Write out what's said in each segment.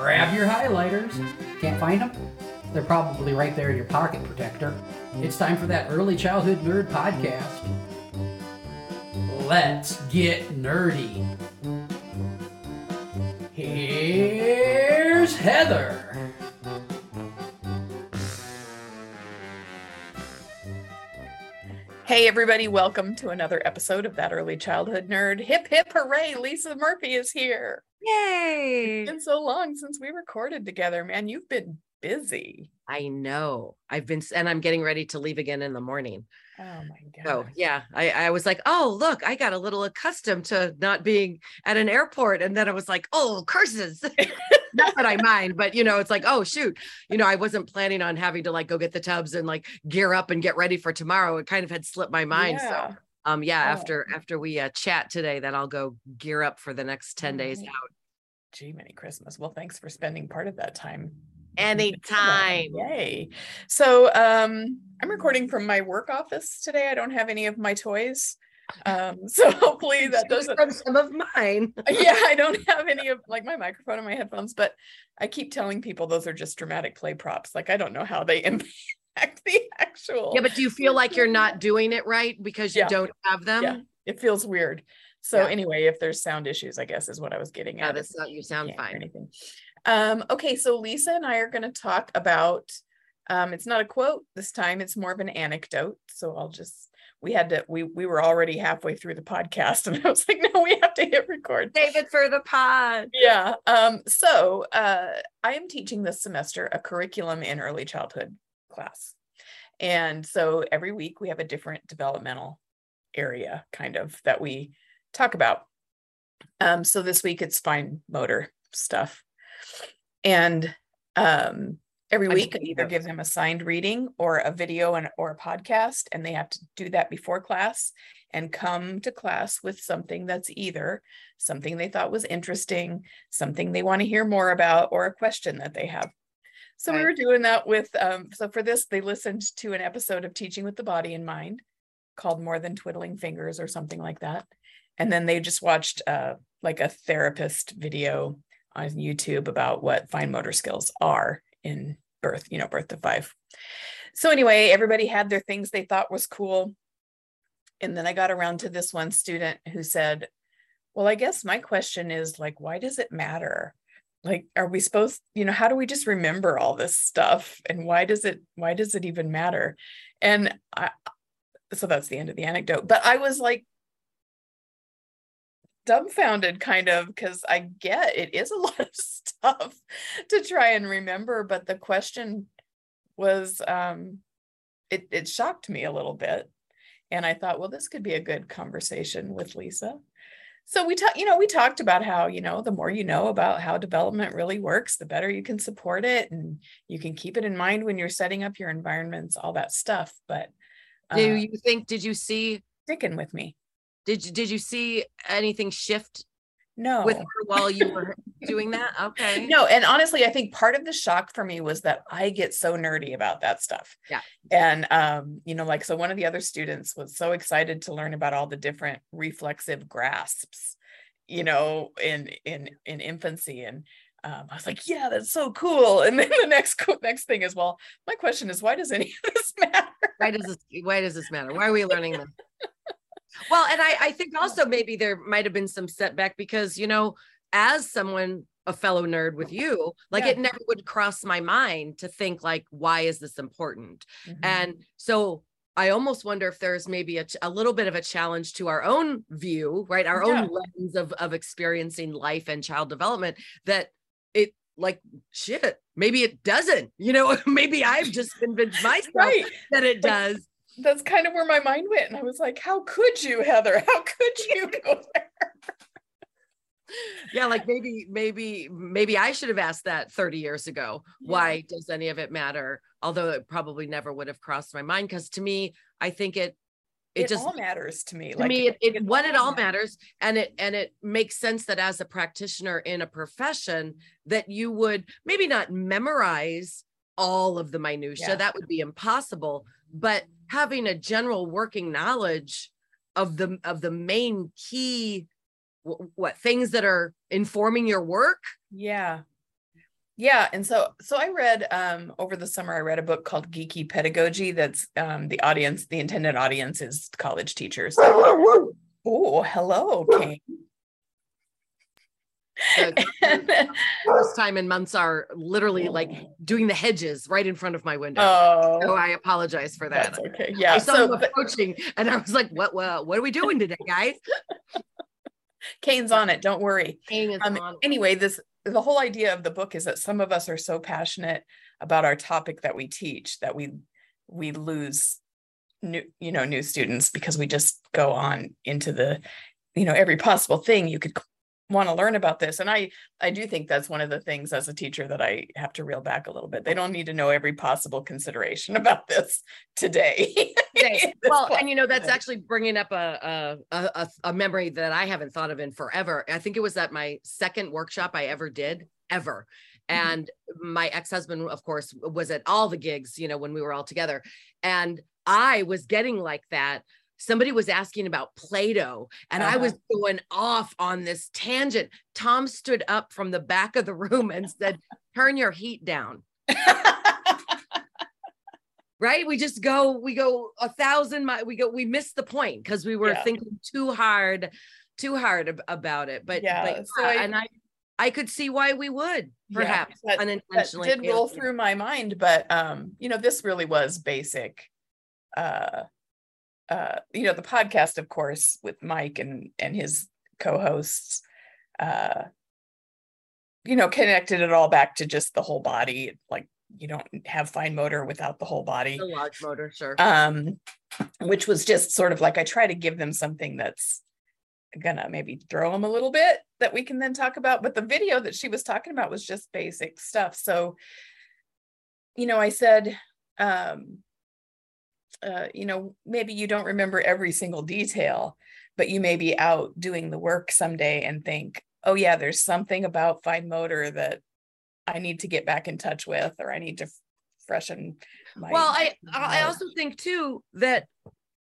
Grab your highlighters. Can't find them? They're probably right there in your pocket protector. It's time for that Early Childhood Nerd podcast. Let's get nerdy. Here's Heather. Hey, everybody, welcome to another episode of That Early Childhood Nerd. Hip, hip, hooray! Lisa Murphy is here. Yay! It's been so long since we recorded together, man. You've been busy. I know. I've been, and I'm getting ready to leave again in the morning. Oh my god. So yeah, I, I was like, oh look, I got a little accustomed to not being at an airport, and then I was like, oh curses. not that I mind, but you know, it's like, oh shoot, you know, I wasn't planning on having to like go get the tubs and like gear up and get ready for tomorrow. It kind of had slipped my mind. Yeah. So um yeah, Oh. after after we uh, chat today, then I'll go gear up for the next 10 days out. Gee, many Christmas. Well, thanks for spending part of that time. Anytime. Yay. So um I'm recording from my work office today. I don't have any of my toys. Um, so hopefully that doesn't from some of mine. yeah, I don't have any of like my microphone and my headphones, but I keep telling people those are just dramatic play props. Like I don't know how they impact the actual. Yeah, but do you feel like you're not doing it right because you Yeah. don't have them? Yeah. it feels weird. So Yeah. anyway, if there's sound issues, I guess is what I was getting Yeah, at. that's not you sound fine. anything. Um, okay, so Lisa and I are going to talk about. Um, it's not a quote this time; it's more of an anecdote. So I'll just. We had to. We we were already halfway through the podcast, and I was like, "No, we have to hit record." Save it for the pod. Yeah. Um. So, uh, I am teaching this semester a curriculum in early childhood class, and so every week we have a different developmental area, kind of that we talk about. Um. So this week it's fine motor stuff, and um every week I either give them a signed reading or a video and or a podcast and they have to do that before class and come to class with something that's either something they thought was interesting something they want to hear more about or a question that they have so we Right. were doing that with um so for this they listened to an episode of teaching with the body in mind called more than twiddling fingers or something like that and then they just watched uh like a therapist video on YouTube about what fine motor skills are in birth, you know, birth to five. So anyway, everybody had their things they thought was cool. And then I got around to this one student who said, Well, I guess my question is like, why does it matter? Like, are we supposed, you know, how do we just remember all this stuff? And why does it, why does it even matter? And I, so that's the end of the anecdote. But I was like, dumbfounded kind of because I get it is a lot of stuff to try and remember, but the question was um it it shocked me a little bit. And I thought, well, this could be a good conversation with Lisa. So we talked, you know, we talked about how, you know, the more you know about how development really works, the better you can support it and you can keep it in mind when you're setting up your environments, all that stuff. But Do uh, you think did you see sticking with me. did you did you see anything shift No. with her while you were doing that? Okay. No, and honestly, I think part of the shock for me was that I get so nerdy about that stuff. Yeah. And um, you know, like so one of the other students was so excited to learn about all the different reflexive grasps, you know, in in in infancy. And um, I was like, yeah, that's so cool. And then the next next thing is, well, my question is, why does any of this matter? Why does this why does this matter? Why are we learning this? Well, and I, I think also maybe there might have been some setback because, you know, as someone, a fellow nerd with you, like Yeah. it never would cross my mind to think like, why is this important? Mhm. And so I almost wonder if there's maybe a, a little bit of a challenge to our own view, right? Our Yeah. own lens of, of experiencing life and child development that it like shit, maybe it doesn't, you know, maybe I've just convinced myself right. that it does. That's kind of where my mind went. And I was like, how could you, Heather? How could you go there? Yeah, like maybe, maybe, maybe I should have asked that 30 years ago. Yeah. Why does any of it matter? Although it probably never would have crossed my mind. Cause to me, I think it, it, It, just, all matters to me. to me, it, it, what it all matters. And it, and it makes sense that as a practitioner in a profession that you would maybe not memorize all of the minutia, Yeah. that would be impossible, but having a general working knowledge of the, of the main key wh- what things that are informing your work Yeah. Yeah. And so so I read um over the summer, I read a book called Geeky Pedagogy that's um the audience, the intended audience is college teachers. Oh, hello, Kane. the first time in months are literally like doing the hedges right in front of my window oh, so i apologize for that that's okay. Yeah. i saw So him but approaching and i was like what well, what are we doing today guys Kane's on it. Don't worry. King is Um, on. anyway, this the whole idea of the book is that some of us are so passionate about our topic that we teach that we we lose new you know new students because we just go on into the you know every possible thing you could want to learn about this. And i i do think that's one of the things as a teacher that i have to reel back a little bit. They don't need to know every possible consideration about this today. This well class and you know that's actually bringing up a, a a a- memory that i haven't thought of in forever. I think it was at my second workshop i ever did ever. Mhm. and my ex-husband of course was at all the gigs you know when we were all together. And i was getting like that somebody was asking about play-doh and i Uh-huh. was going off on this tangent. Tom stood up from the back of the room and said turn your heat down. Right? We just go we go a thousand mi- we go we missed the point because we were Yeah. thinking too hard too hard ab- about it. But Yeah, but so yeah, I- and i i could see why we would perhaps that- that unintentionally did roll through my mind but um you know this really was basic uh uh you know the podcast of course with mike and and his co-hosts uh you know connected it all back to just the whole body. Like you don't have fine motor without the whole body. The large motor sure. Um which was just sort of like i try to give them something that's gonna maybe throw them a little bit that we can then talk about but the video that she was talking about was just basic stuff. So you know i said um uh, you know maybe you don't remember every single detail but you may be out doing the work someday and think oh yeah there's something about fine motor that i need to get back in touch with or i need to freshen my well i i also think too that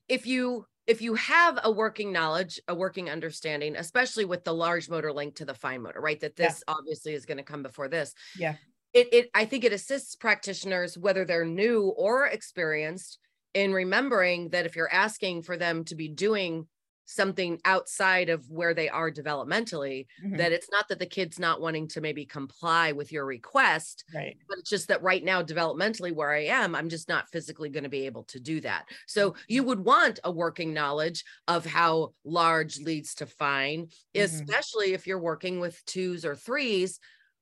if you if you have a working knowledge a working understanding especially with the large motor linked to the fine motor right that Yeah. this obviously is going to come before this Yeah. it, it i think it assists practitioners whether they're new or experienced in remembering that if you're asking for them to be doing something outside of where they are developmentally Mhm. that it's not that the kid's not wanting to maybe comply with your request right but it's just that right now developmentally where i am i'm just not physically going to be able to do that so you would want a working knowledge of how large leads to fine Mhm. especially if you're working with twos or threes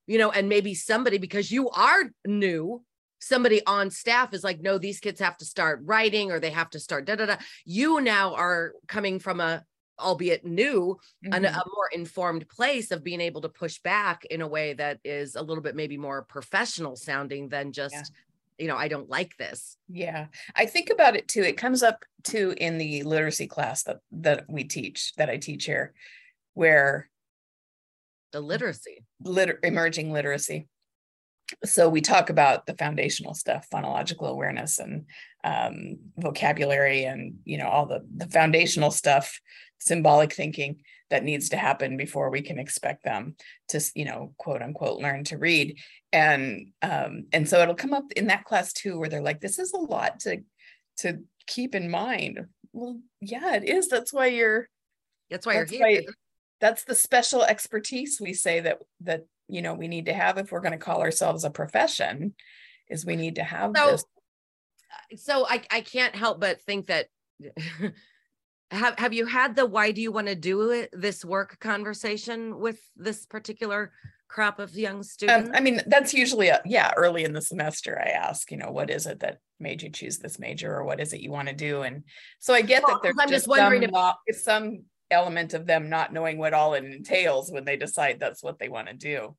you know and maybe somebody because you are new somebody on staff is like no these kids have to start writing or they have to start da da da you now are coming from a albeit new an, Mhm. a more informed place of being able to push back in a way that is a little bit maybe more professional sounding than just you know i don't like this Yeah, I think about it too. It comes up too in the literacy class that that we teach, that I teach here, where the literacy liter- emerging literacy. So we talk about the foundational stuff, phonological awareness and um, vocabulary, and you know all the the foundational stuff, symbolic thinking that needs to happen before we can expect them to you know quote unquote learn to read. And um, and so it'll come up in that class too, where they're like, this is a lot to to keep in mind. Well, yeah, it is. That's why you're that's why you're here why- that's the special expertise we say that that you know we need to have if we're going to call ourselves a profession is we need to have So, this. so i i can't help but think that have have you had the why do you want to do it this work conversation with this particular crop of young students? Um, i mean that's usually a, yeah early in the semester i ask you know what is it that made you choose this major or what is it you want to do? And so i get Well, that there's I'm just just wondering some, if- some element of them not knowing what all it entails when they decide that's what they want to do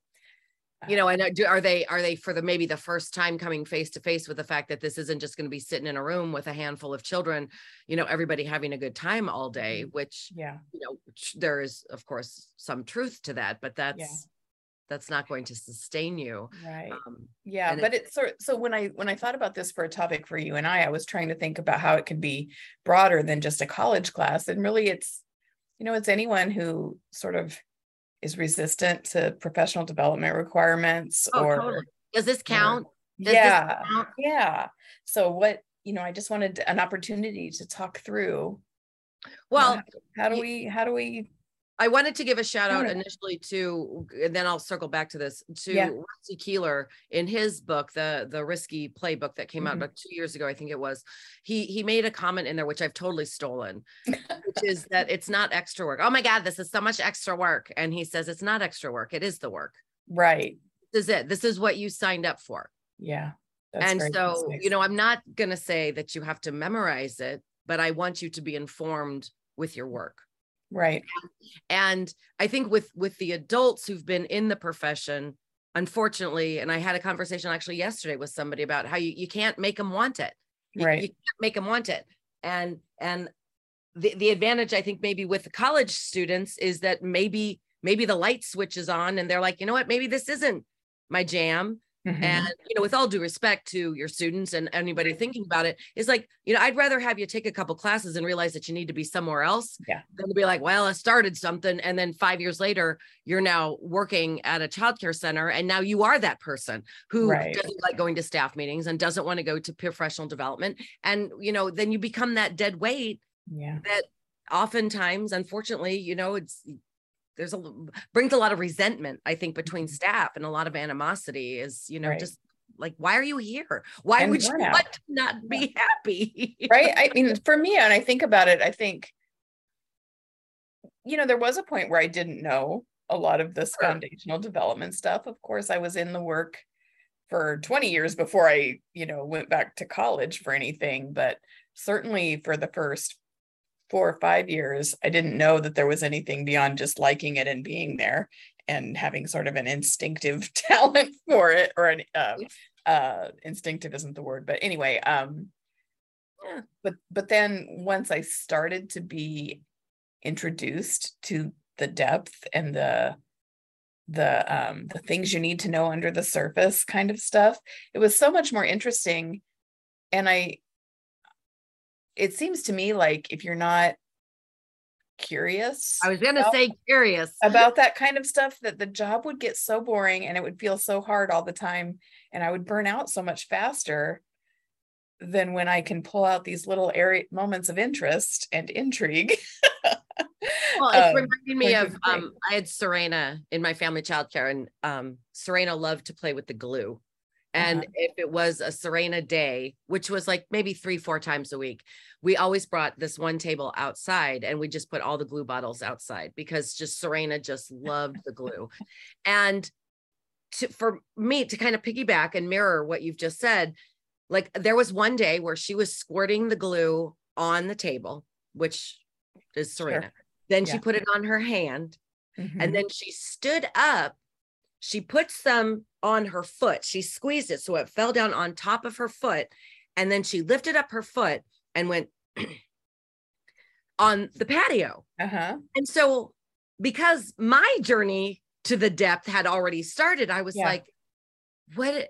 you know, and uh, are they are they for the maybe the first time coming face to face with the fact that this isn't just going to be sitting in a room with a handful of children, you know, everybody having a good time all day, Mm-hmm. which yeah you know there is of course some truth to that, but that's Yeah. that's not going to sustain you. right Um, yeah but it's sort so when i when i thought about this for a topic for you and i i was trying to think about how it could be broader than just a college class and really it's you know it's anyone who sort of is resistant to professional development requirements oh, or totally. Does this count? Does this yeah count? yeah so what you know i just wanted an opportunity to talk through Well, how, how do we how do we I wanted to give a shout out initially to, and then I'll circle back to this to Yeah. Rusty Keeler in his book, the the risky playbook that came out Mhm. about two years ago, I think it was. He he made a comment in there which I've totally stolen, which is that it's not extra work. Oh my God, this is so much extra work, and he says it's not extra work; it is the work. right This is it. This is what you signed up for. yeah that's and so concise. you know, I'm not gonna say that you have to memorize it, but I want you to be informed with your work right. And i think with with the adults who've been in the profession unfortunately and i had a conversation actually yesterday with somebody about how you, you can't make them want it. You, Right. you can't make them want it. And and the, the advantage i think maybe with the college students is that maybe maybe the light switches on and they're like you know what? Maybe this isn't my jam Mhm. and you know with all due respect to your students and anybody thinking about it is like you know i'd rather have you take a couple classes and realize that you need to be somewhere else Yeah. than to be like well i started something and then five years later you're now working at a childcare center and now you are that person who Right. doesn't like going to staff meetings and doesn't want to go to professional development and you know then you become that dead weight yeah that oftentimes unfortunately you know it's there's a brings a lot of resentment i think between staff and a lot of animosity is you know Mm-hmm. Right. just like why are you here why And would you burnout. want to not be happy right i mean for me and i think about it i think you know there was a point where i didn't know a lot of this Sure. foundational development stuff of course i was in the work for 20 years before i you know went back to college for anything but certainly for the first four or five years i didn't know that there was anything beyond just liking it and being there and having sort of an instinctive talent for it or an uh, uh instinctive isn't the word but anyway um Yeah. but but then once i started to be introduced to the depth and the the um the things you need to know under the surface kind of stuff it was so much more interesting and i it seems to me like if you're not curious i was gonna say curious. about that kind of stuff that the job would get so boring and it would feel so hard all the time and I would burn out so much faster than when I can pull out these little area moments of interest and intrigue. well it's Um, reminding me of um i had serena in my family childcare and um serena loved to play with the glue and Uh-huh. if it was a serena day which was like maybe three four times a week we always brought this one table outside and we just put all the glue bottles outside because just serena just loved the glue and to, for me to kind of piggyback and mirror what you've just said like there was one day where she was squirting the glue on the table which is Sure. serena then she put it on her hand Mhm. and then she stood up she put some on her foot. She squeezed it so it fell down on top of her foot and then she lifted up her foot and went on the patio. Uh-huh. and so because my journey to the depth had already started i was Yeah. like what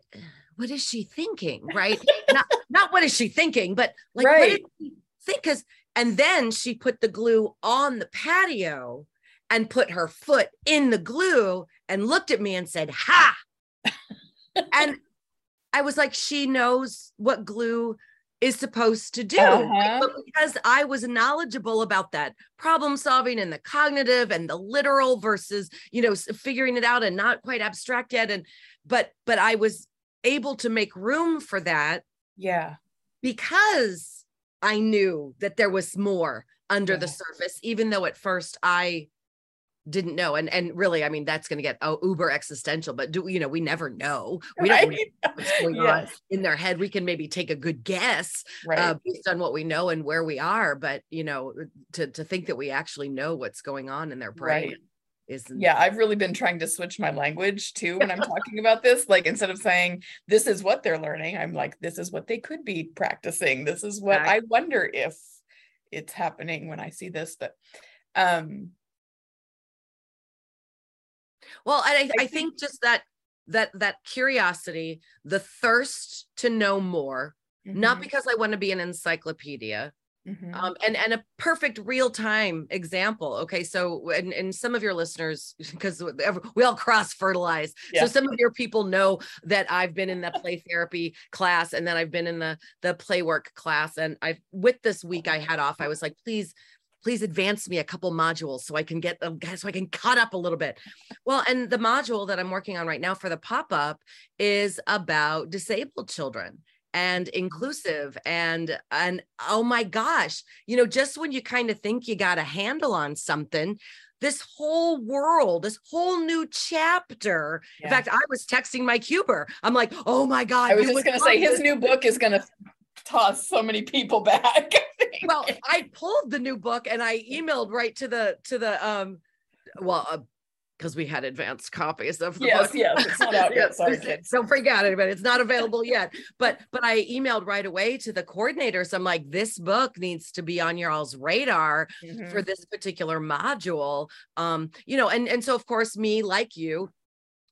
what is she thinking? Right? Not not what is she thinking but like what did she think? Because and then she put the glue on the patio and put her foot in the glue and looked at me and said ha and i was like she knows what glue is supposed to do Uh-huh. but because I was knowledgeable about that problem solving and the cognitive and the literal versus, you know, figuring it out and not quite abstract yet. And, but, but I was able to make room for that Yeah. because I knew that there was more under the surface, even though at first I didn't know and and really i mean that's going to get oh, uber existential but do you know we never know we don't know what's going yes. on in their head we can maybe take a good guess right. uh, based on what we know and where we are but you know to to think that we actually know what's going on in their brain right. is yeah i've really been trying to switch my language too when i'm talking about this like instead of saying this is what they're learning i'm like this is what they could be practicing this is what exactly. i wonder if it's happening when i see this but um well, I, I think just that that that curiosity, the thirst to know more, mm-hmm. not because I want to be an encyclopedia. Mm-hmm. Um, and and a perfect real time example. Okay, so and and some of your listeners, because we all cross fertilize, yeah. so some of your people know that I've been in the play therapy class, and then I've been in the the play work class, and I with this week I had off. I was like, please please advance me a couple modules so I can get so I can cut up a little bit. Well, and the module that I'm working on right now for the pop up is about disabled children and inclusive and and oh my gosh you know just when you kind of think you got a handle on something this whole world, this whole new chapter. Yeah. In fact, I was texting Mike Huber. I'm like, oh my God. I was just going to say his new book is going to toss so many people back. well, I pulled the new book and I emailed right to the to the um well uh, because we had advanced copies of the yes, book. Yes, it's not out yet. Sorry, kids. Don't freak out, anybody. It's not available yet. But but I emailed right away to the coordinators. I'm like, this book needs to be on your all's radar mm-hmm. for this particular module. Um, you know, and and so of course, me like you,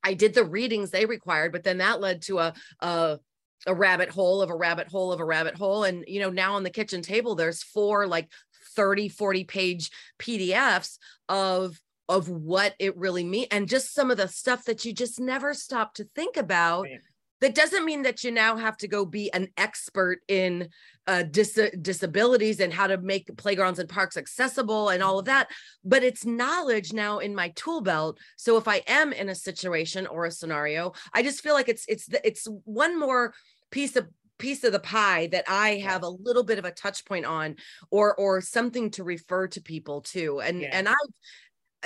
I did the readings they required, but then that led to a a a rabbit hole of a rabbit hole of a rabbit hole and you know now on the kitchen table there's four like 30 40 page pdfs of of what it really means and just some of the stuff that you just never stop to think about right. that doesn't mean that you now have to go be an expert in uh, dis- disabilities and how to make playgrounds and parks accessible and all of that but it's knowledge now in my tool belt. So if i am in a situation or a scenario i just feel like it's it's it's one more piece of piece of the pie that I have a little bit of a touch point on or or something to refer to people to. And yeah. and I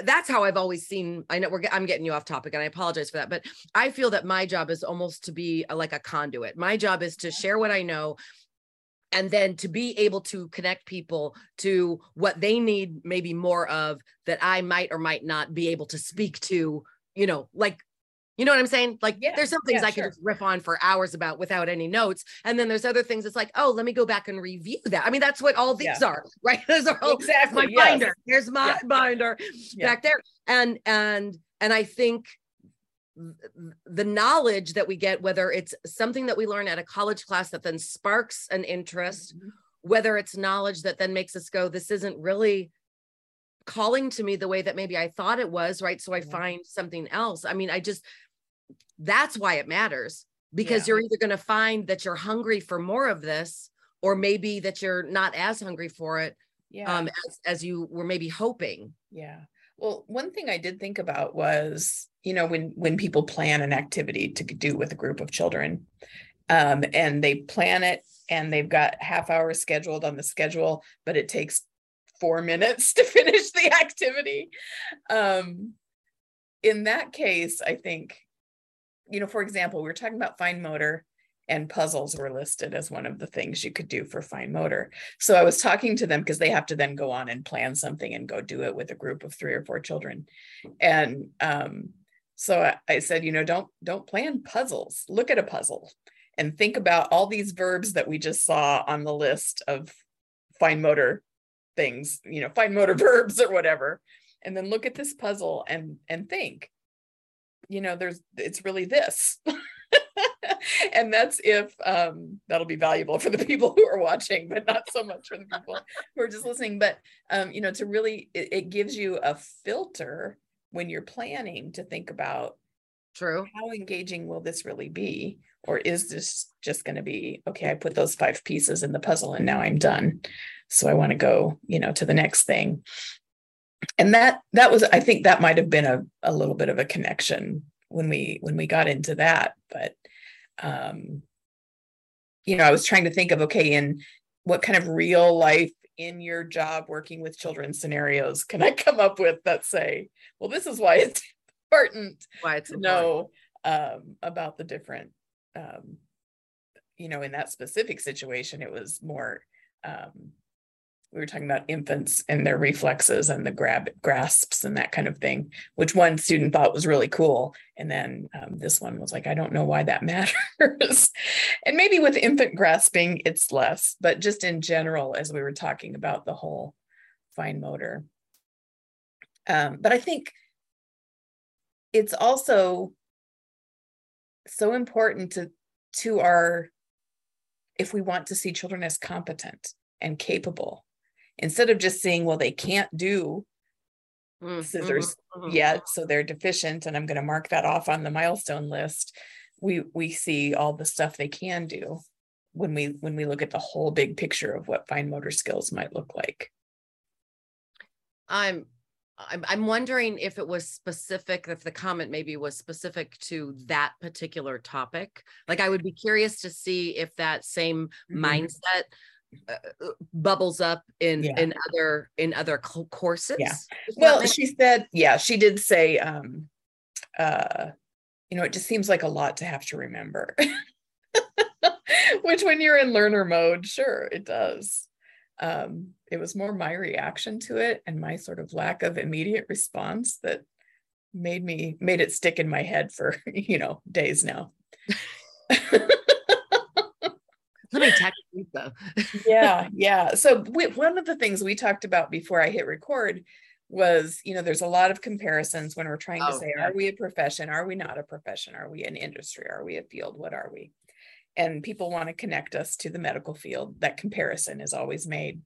that's how I've always seen I know we're I'm getting you off topic and I apologize for that but I feel that my job is almost to be a, like a conduit. My job is to share what I know and then to be able to connect people to what they need maybe more of that I might or might not be able to speak to you know like you know what I'm saying? Like yeah, there's some things yeah, I sure. just riff on for hours about without any notes. And then there's other things it's like, oh, let me go back and review that. I mean, that's what all these yeah. are, right? Those are all exactly my yes. binder. Here's my binder back there. And and and I think the knowledge that we get, whether it's something that we learn at a college class that then sparks an interest, mm-hmm. whether it's knowledge that then makes us go, this isn't really calling to me the way that maybe I thought it was, right? So I find something else. I mean, I just that's why it matters because yeah. you're either going to find that you're hungry for more of this or maybe that you're not as hungry for it yeah. um, as, as you were maybe hoping yeah well one thing i did think about was you know when when people plan an activity to do with a group of children um, and they plan it and they've got half hours scheduled on the schedule but it takes four minutes to finish the activity um, in that case i think you know, for example, we were talking about fine motor and puzzles were listed as one of the things you could do for fine motor. So I was talking to them because they have to then go on and plan something and go do it with a group of three or four children. And um, so I, I said, you know, don't don't plan puzzles. Look at a puzzle and think about all these verbs that we just saw on the list of fine motor things, you know, fine motor verbs or whatever. And then look at this puzzle and and think, you know there's it's really this and that's if um, that'll be valuable for the people who are watching but not so much for the people who are just listening. But um, you know to really it, it gives you a filter when you're planning to think about true. how engaging will this really be? Or is this just going to be okay i put those five pieces in the puzzle and now i'm done. So i want to go you know to the next thing. And that that was i think that might have been a, a little bit of a connection when we when we got into that but um you know i was trying to think of okay in what kind of real life in your job working with children scenarios can I come up with that say, well, this is why it's important Why it's to important. know um, about the different, um, you know, in that specific situation, it was more, um, we were talking about infants and their reflexes and the grab grasps and that kind of thing, which one student thought was really cool. And then um, this one was like, I don't know why that matters. and maybe with infant grasping, it's less, but just in general, as we were talking about the whole fine motor. Um, but I think it's also so important to to our if we want to see children as competent and capable instead of just saying well they can't do Mm, scissors mhm, mhm. yet so they're deficient and i'm going to mark that off on the milestone list we we see all the stuff they can do when we when we look at the whole big picture of what fine motor skills might look like I'm I'm wondering if it was specific, if the comment maybe was specific to that particular topic. Like I would be curious to see if that same Mhm. mindset bubbles up in Yeah. in other in other courses. Yeah. Well, she said, yeah, she did say, um, uh, you know, it just seems like a lot to have to remember. Which when you're in learner mode, sure, it does. Um, it was more my reaction to it and my sort of lack of immediate response that made me made it stick in my head for, you know, days now. let me text Lisa. yeah yeah. So we, one of the things we talked about before i hit record was you know there's a lot of comparisons when we're trying to Oh, say yeah. are we a profession? Are we not a profession? Are we an industry? Are we a field? What are we? And people want to connect us to the medical field. That comparison is always made.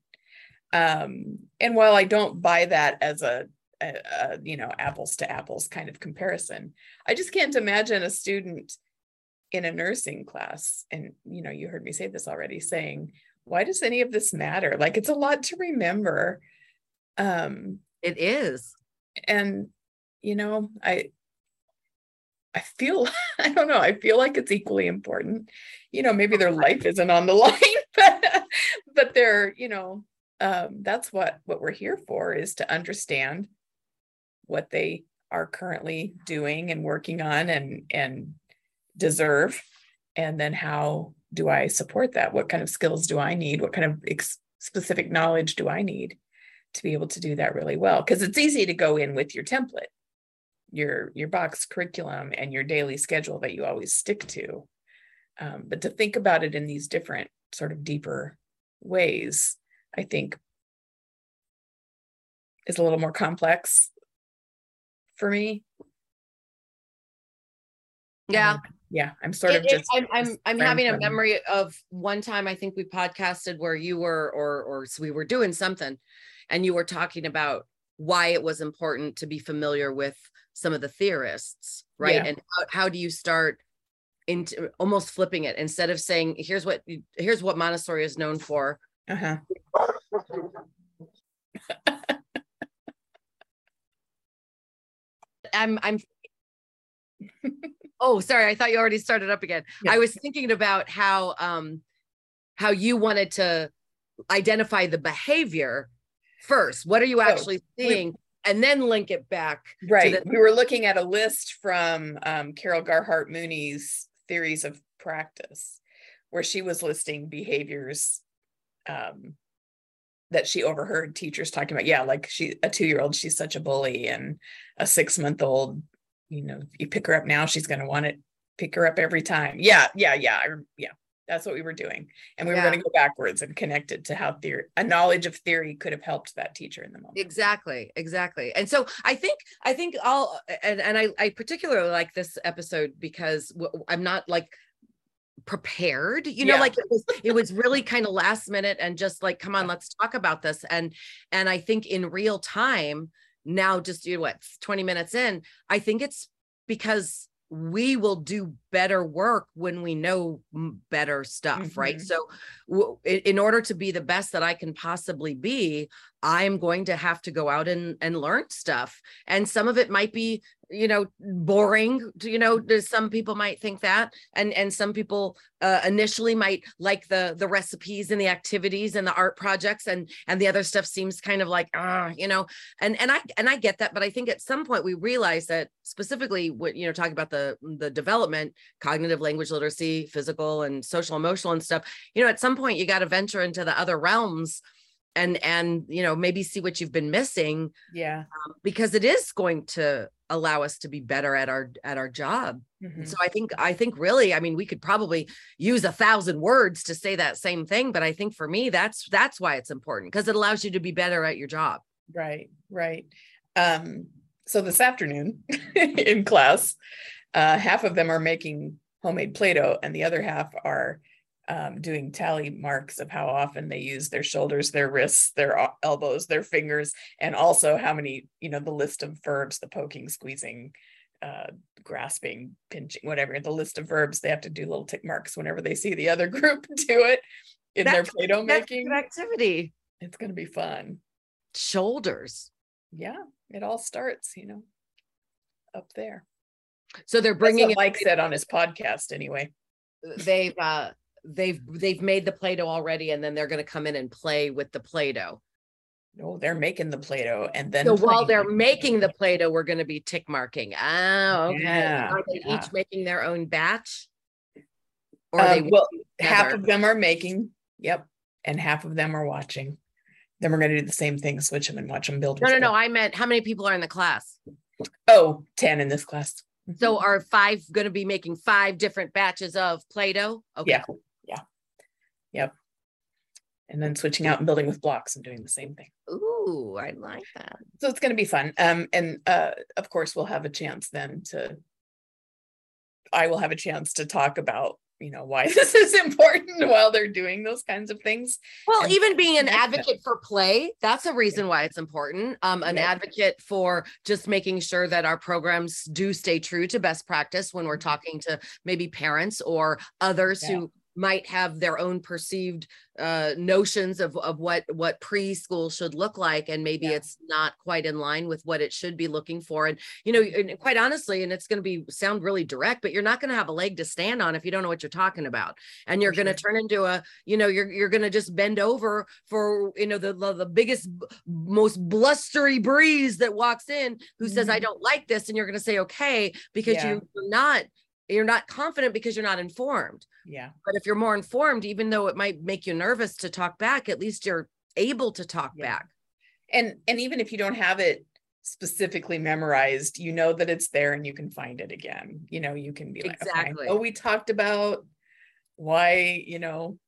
Um and while i don't buy that as a, a, a you know apples to apples kind of comparison i just can't imagine a student in a nursing class and you know you heard me say this already saying why does any of this matter? Like it's a lot to remember um It is. and you know i i feel i don't know i feel like it's equally important. You know maybe their life isn't on the line but but they're you know um that's what what we're here for is to understand what they are currently doing and working on and and deserve? And then how do i support that? What kind of skills do i need? What kind of ex- specific knowledge do i need to be able to do that really well? Because it's easy to go in with your template your your box curriculum and your daily schedule that you always stick to. Um, but to think about it in these different sort of deeper ways i think is a little more complex for me. Yeah. Yeah i'm sort of It- it- just I'm I'm I'm having a memory of one time I think we podcasted where you were or or so we were doing something and you were talking about why it was important to be familiar with some of the theorists, right? Yeah. And how, how do you start into almost flipping it instead of saying here's what here's what Montessori is known for. uh-huh I'm I'm Oh, sorry. I thought you already started up again. Yeah. I was thinking about how um how you wanted to identify the behavior first. What are you actually seeing? And then link it back. Right. the- we were looking at a list from um, Carol Garhart Mooney's Theories of Practice, where she was listing behaviors um, that she overheard teachers talking about. Yeah, like she, a two year old, she's such a bully, and a six month old, you know, you pick her up now, she's going to want to pick her up every time. Yeah, yeah, yeah. I, yeah. That's what we were doing. And we were going to go backwards and connect it to how theory, a knowledge of theory could have helped that teacher in the moment. Exactly, exactly. And so I think I think I'll and and I I particularly like this episode because I'm not like prepared you know Yeah. like it was it was really kind of last minute and just like come on let's talk about this and and i think in real time now just you know what 20 minutes in i think it's because we will do better work when we know better stuff right Mhm. so w- in order to be the best that i can possibly be I'm going to have to go out and, and learn stuff. And some of it might be, you know, boring, you know, some people might think that. And, and some people uh, initially might like the, the recipes and the activities and the art projects and, and the other stuff seems kind of like, ah, uh, you know, and, and I, and I get that, but I think at some point we realize that specifically what, you know, talking about the, the development, cognitive language literacy, physical and social emotional and stuff, you know, at some point you got to venture into the other realms and and you know maybe see what you've been missing yeah um, because it is going to allow us to be better at our at our job Mhm. so i think i think really i mean we could probably use a thousand words to say that same thing but i think for me that's that's why it's important because it allows you to be better at your job Right, right. Um, so this afternoon in class, uh, half of them are making homemade Play-Doh and the other half are um, doing tally marks of how often they use their shoulders, their wrists, their elbows, their fingers, and also how many, you know, the list of verbs, the poking, squeezing, uh, grasping, pinching, whatever, the list of verbs, they have to do little tick marks whenever they see the other group do it in their That's- Play-Doh That's making. activity It's gonna be fun. shoulders yeah, it all starts, you know, up there. so they're Bringing bringing what it Mike said on his podcast anyway. they've uh they've they've made the play-doh already and then they're going to come in and play with the play-doh. No, they're making the Play-Doh and then so while they're making the play-doh we're going to be tick marking. Oh okay. Yeah, are they yeah. each making their own batch? Or Um, they well, half of them are making, yep, and half of them are watching. Then we're gonna do the same thing, switch them and watch them build. no no no i meant how many people are in the class? Oh, 10 in this class. so are five going to be making five different batches of play-doh? Okay. Yeah, yep. And then switching out and building with blocks and doing the same thing. ooh i like that so it's going to be fun um and uh of course we'll have a chance then to i will have a chance to talk about you know why this is important while they're doing those kinds of things Well, and even being an advocate for play, that's a reason why it's important. Um, an Yep. advocate for just making sure that our programs do stay true to best practice when we're Mhm. talking to maybe parents or others Yeah. who might have their own perceived uh, notions of, of what what preschool should look like and maybe Yeah. it's not quite in line with what it should be looking for and you know and quite honestly and it's going to be sound really direct but you're not going to have a leg to stand on if you don't know what you're talking about and you're going to turn into a you know you're you're going to just bend over for you know the, the the biggest most blustery breeze that walks in who says i Mhm. don't like this and you're going to say okay because Yeah. you, you're not you're not confident because you're not informed. Yeah. But if you're more informed even though it might make you nervous to talk back at least you're able to talk Yeah. back. And and even if you don't have it specifically memorized you know that it's there and you can find it again. You know you can be like okay, oh we talked about why you know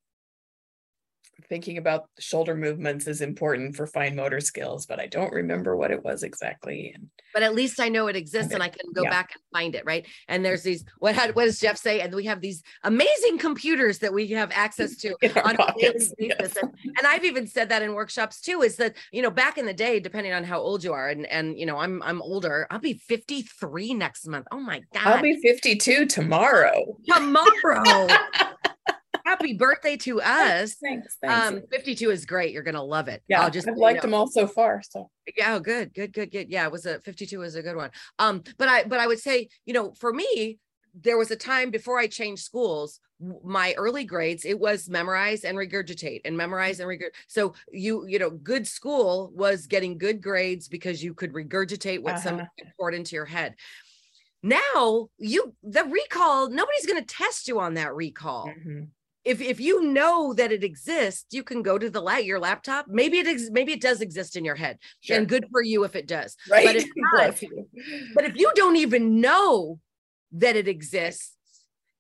thinking about shoulder movements is important for fine motor skills but i don't remember what it was exactly and but at least I know it exists and I can go Yeah. back and find it, right? And there's these what had what does Jeff say? And we have these amazing computers that we have access to on a daily basis. yes. And, and I've even said that in workshops too, is that you know, back in the day, depending on how old you are, and and you know, I'm I'm older, I'll be 53 next month. Oh my god, i'll be 52 tomorrow tomorrow. Happy birthday to us. thanks thanks Um, 52 is great. You're gonna love it. yeah I'll just i've you liked know. them all so far so yeah oh, good good good good yeah it was a 52 was a good one um but i but i would say you know for me there was a time before i changed schools my early grades it was memorize and regurgitate and memorize and regurgitate so you you know good school was getting good grades because you could regurgitate what Uh-huh. someone poured into your head now you the recall nobody's going to test you on that recall Mhm. If if you know that it exists, you can go to the la- your laptop. Maybe it ex- maybe it does exist in your head, Sure. and good for you if it does. right But if not, you. but if you don't even know that it exists,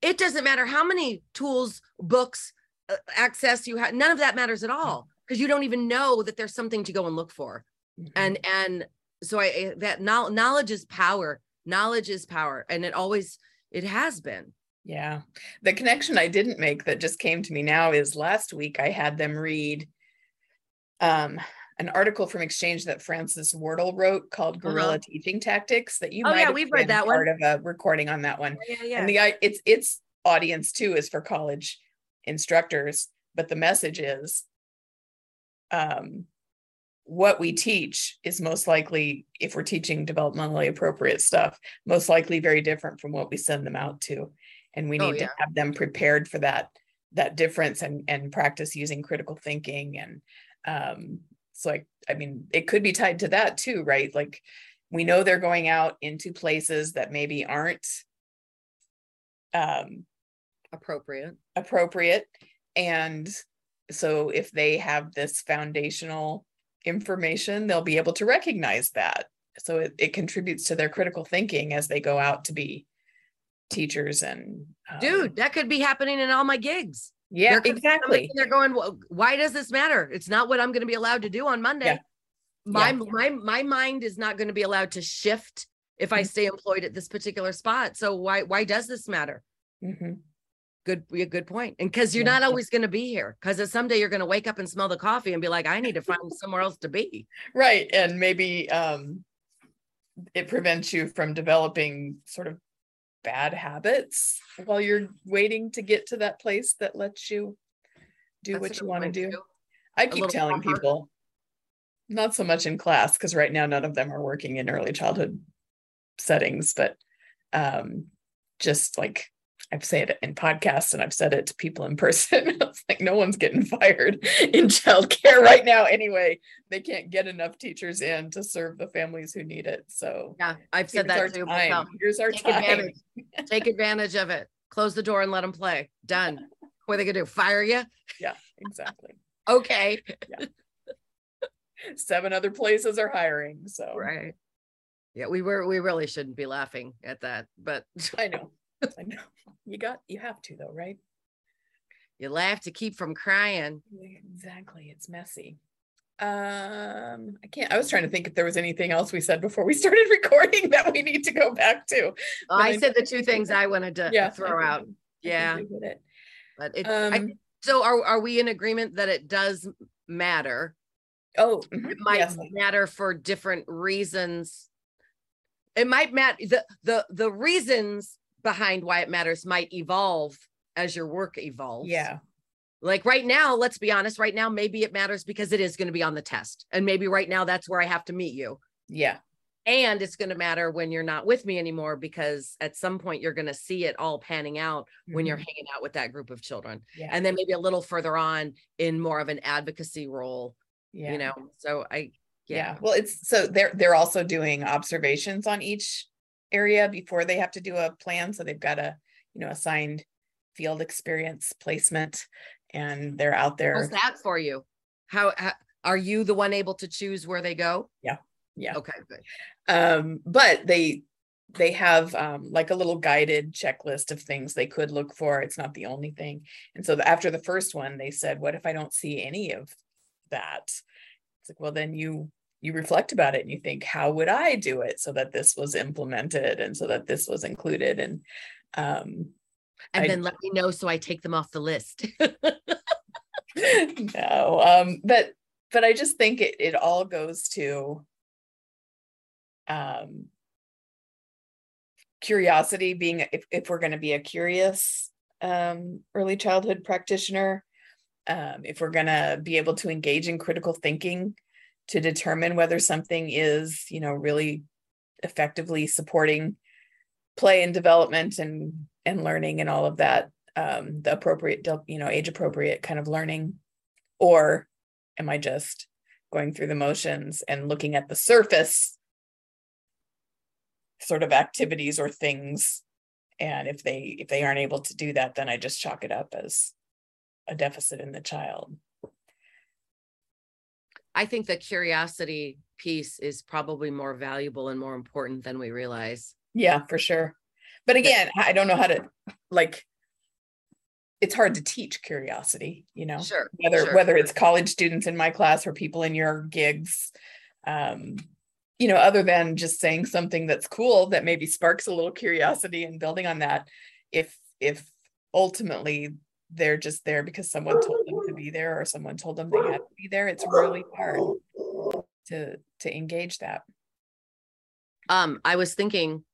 it doesn't matter how many tools, books, uh, access you have. None of that matters at all because you don't even know that there's something to go and look for. Mhm. And and so I- that knowledge is power. Knowledge is power, and it always it has been. Yeah. The connection I didn't make that just came to me now is last week I had them read um, an article from Exchange that Francis Wardle wrote called Guerrilla Teaching Tactics that you Uh-huh. Oh, might yeah, have we've read that one. part of a recording on that one. Yeah, yeah. And the it's its audience too is for college instructors, but the message is um what we teach is most likely if we're teaching developmentally appropriate stuff most likely very different from what we send them out to and we Oh, need yeah. to have them prepared for that that difference and and practice using critical thinking and um so like i mean it could be tied to that too right like we know they're going out into places that maybe aren't um Appropriate. appropriate and so if they have this foundational information they'll be able to recognize that so it, it contributes to their critical thinking as they go out to be teachers and um, Dude, that could be happening in all my gigs. yeah There could be somebody exactly They're going, well, why does this matter? It's not what I'm going to be allowed to do on Monday. Yeah. My Yeah. my my mind is not going to be allowed to shift if I Mhm. stay employed at this particular spot. So why why does this matter? Mhm. Good, a good point. And because you're Yeah. not always going to be here, because someday you're going to wake up and smell the coffee and be like, I need to find somewhere else to be. right and maybe um it prevents you from developing sort of bad habits while you're waiting to get to that place that lets you do That's what you want to do. I keep telling buffer. people, not so much in class, because right now none of them are working in early childhood settings, but um, just like I've said it in podcasts and I've said it to people in person. it's like no one's getting fired in childcare right now anyway. They can't get enough teachers in to serve the families who need it. So Yeah, I've said that too. myself. Here's our Take time. advantage. Take advantage of it. Close the door and let them play. Done. What are they gonna do? Fire you? Yeah, exactly. Okay. Yeah. Seven other places are hiring. So Right. Yeah, we were, we really shouldn't be laughing at that, but I know. I know. You got you have to though, right? you laugh to keep from crying. Exactly. It's messy. Um, I can't, I was trying to think if there was anything else we said before we started recording that we need to go back to. But I I said the two things. I wanted to Yeah. Throw out. I Yeah, it. but it, I- Um, so are, are we in agreement that it does matter? oh, It might yes, matter for different reasons. It might matter, the, the, the reasons behind why it matters might evolve as your work evolves. yeah, Like right now, let's be honest, right now, maybe it matters because it is going to be on the test. And maybe right now that's where I have to meet you. yeah, And it's going to matter when you're not with me anymore because at some point you're going to see it all panning out when you're mhm, hanging out with that group of children. yeah, And then maybe a little further on in more of an advocacy role, yeah. you know. So I Yeah, yeah. well, it's so they're they're also doing observations on each area before they have to do a plan. So they've got a, you know, assigned field experience placement and they're out there. How's that for you? How, how are you the one able to choose where they go? Yeah, yeah. Okay, good. Um, but they they have um like a little guided checklist of things they could look for. It's not the only thing. And so the, after the first one, they said, what if I don't see any of that? It's like, well, then you you reflect about it and you think, how would I do it so that this was implemented and so that this was included? And um And I- then let me know so I take them off the list. no, um, but but I just think it it all goes to um curiosity being if, if we're going to be a curious um early childhood practitioner um if we're going to be able to engage in critical thinking to determine whether something is you know really effectively supporting play and development and and learning and all of that um the appropriate you know age appropriate kind of learning? Or am i just going through the motions and looking at the surface sort of activities or things? And if they if they aren't able to do that then i just chalk it up as a deficit in the child I think the curiosity piece is probably more valuable and more important than we realize. yeah for sure but again i don't know how to like it's hard to teach curiosity you know Sure. whether sure. whether it's college students in my class or people in your gigs um you know other than just saying something that's cool that maybe sparks a little curiosity and building on that if if ultimately they're just there because someone told be there or someone told them they had to be there it's really hard to to engage that Um, I was thinking,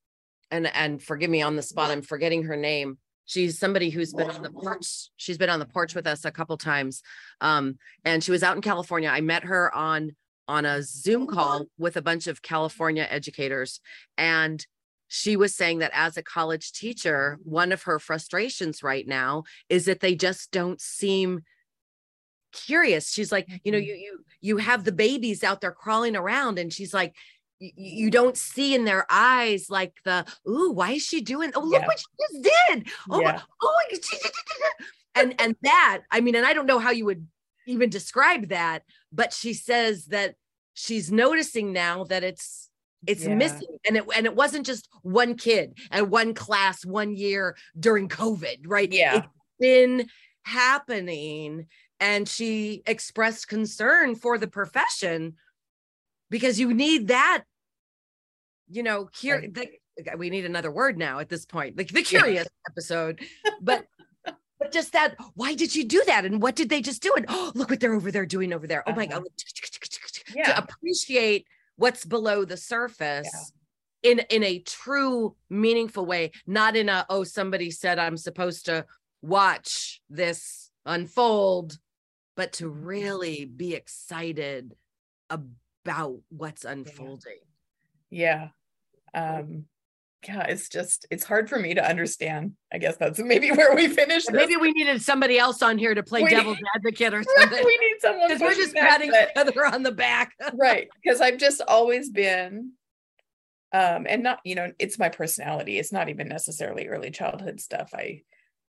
and and forgive me on the spot, I'm forgetting her name. She's somebody who's been on the porch. She's been on the porch with us a couple times. Um, and she was out in California. I met her on on a Zoom call with a bunch of California educators. And she was saying that as a college teacher, one of her frustrations right now is that they just don't seem curious. She's like, you know, Mhm. you you you have the babies out there crawling around, and she's like, you don't see in their eyes like the, ooh, why is she doing? Oh, look Yeah. what she just did. Oh, my- oh, my and and that, I mean, and I don't know how you would even describe that, but she says that she's noticing now that it's it's Yeah. missing and it and it wasn't just one kid and one class one year during covid right Yeah. it's been happening and she expressed concern for the profession because you need that you know here the, we need another word now at this point like the curious episode. But but just that why did she do that? And what did they just do? And oh look what they're over there doing over there. Oh my Uh-huh. god to appreciate what's below the surface in in a true meaningful way not in a oh somebody said i'm supposed to watch this unfold but to Mm-hmm. really be excited about what's unfolding Yeah. Um, yeah, it's just it's hard for me to understand. I guess that's maybe where we finish. And maybe we needed somebody else on here to play We- devil's advocate or something. we need someone because we're just patting each other on the back right because i've just always been um and not you know it's my personality it's not even necessarily early childhood stuff i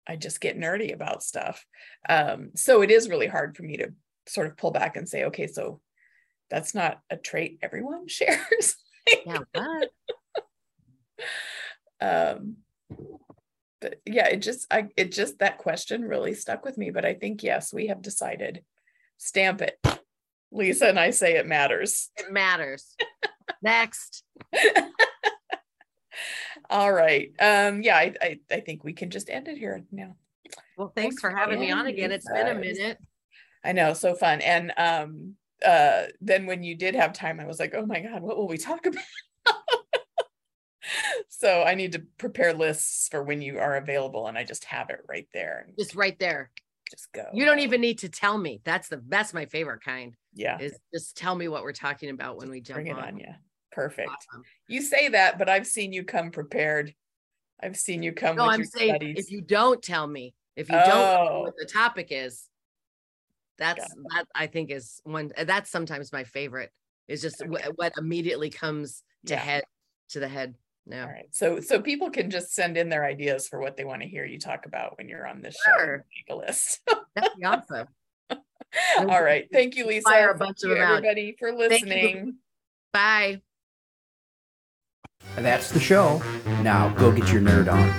i just get nerdy about stuff. Um so it is really hard for me to sort of pull back and say okay so that's not a trait everyone shares. Yeah um but yeah it just i it just that question really stuck with me but i think yes we have decided. Stamp it lisa and i say it matters. It matters. Next All right. Um, yeah, I, I, I think we can just end it here now. well thanks for having me on again it's been a minute I know, so fun. And um, uh, then when you did have time, I was like, oh my God, what will we talk about? so I need to prepare lists for when you are available, and I just have it right there just right there just go. you don't even need to tell me that's the that's my favorite kind yeah, is just tell me what we're talking about when we jump bring it on, on. Yeah, perfect. Awesome. You say that, but I've seen you come prepared. I've seen you come no with i'm your saying studies. if you don't tell me if you don't know Oh. what the topic is that's that i think is one that's sometimes my favorite is just Okay. what immediately comes to Yeah. head to the head no All right. So so people can just send in their ideas for what they want to hear you talk about when you're on this show. Make a list. that'd be awesome All right. Thank you, Lisa. Fire a Thank of you, them out. everybody, for listening. bye That's the show. Now go get your nerd on.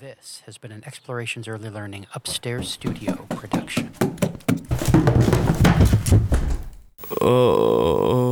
This has been an Explorations Early Learning Upstairs Studio production. Oh.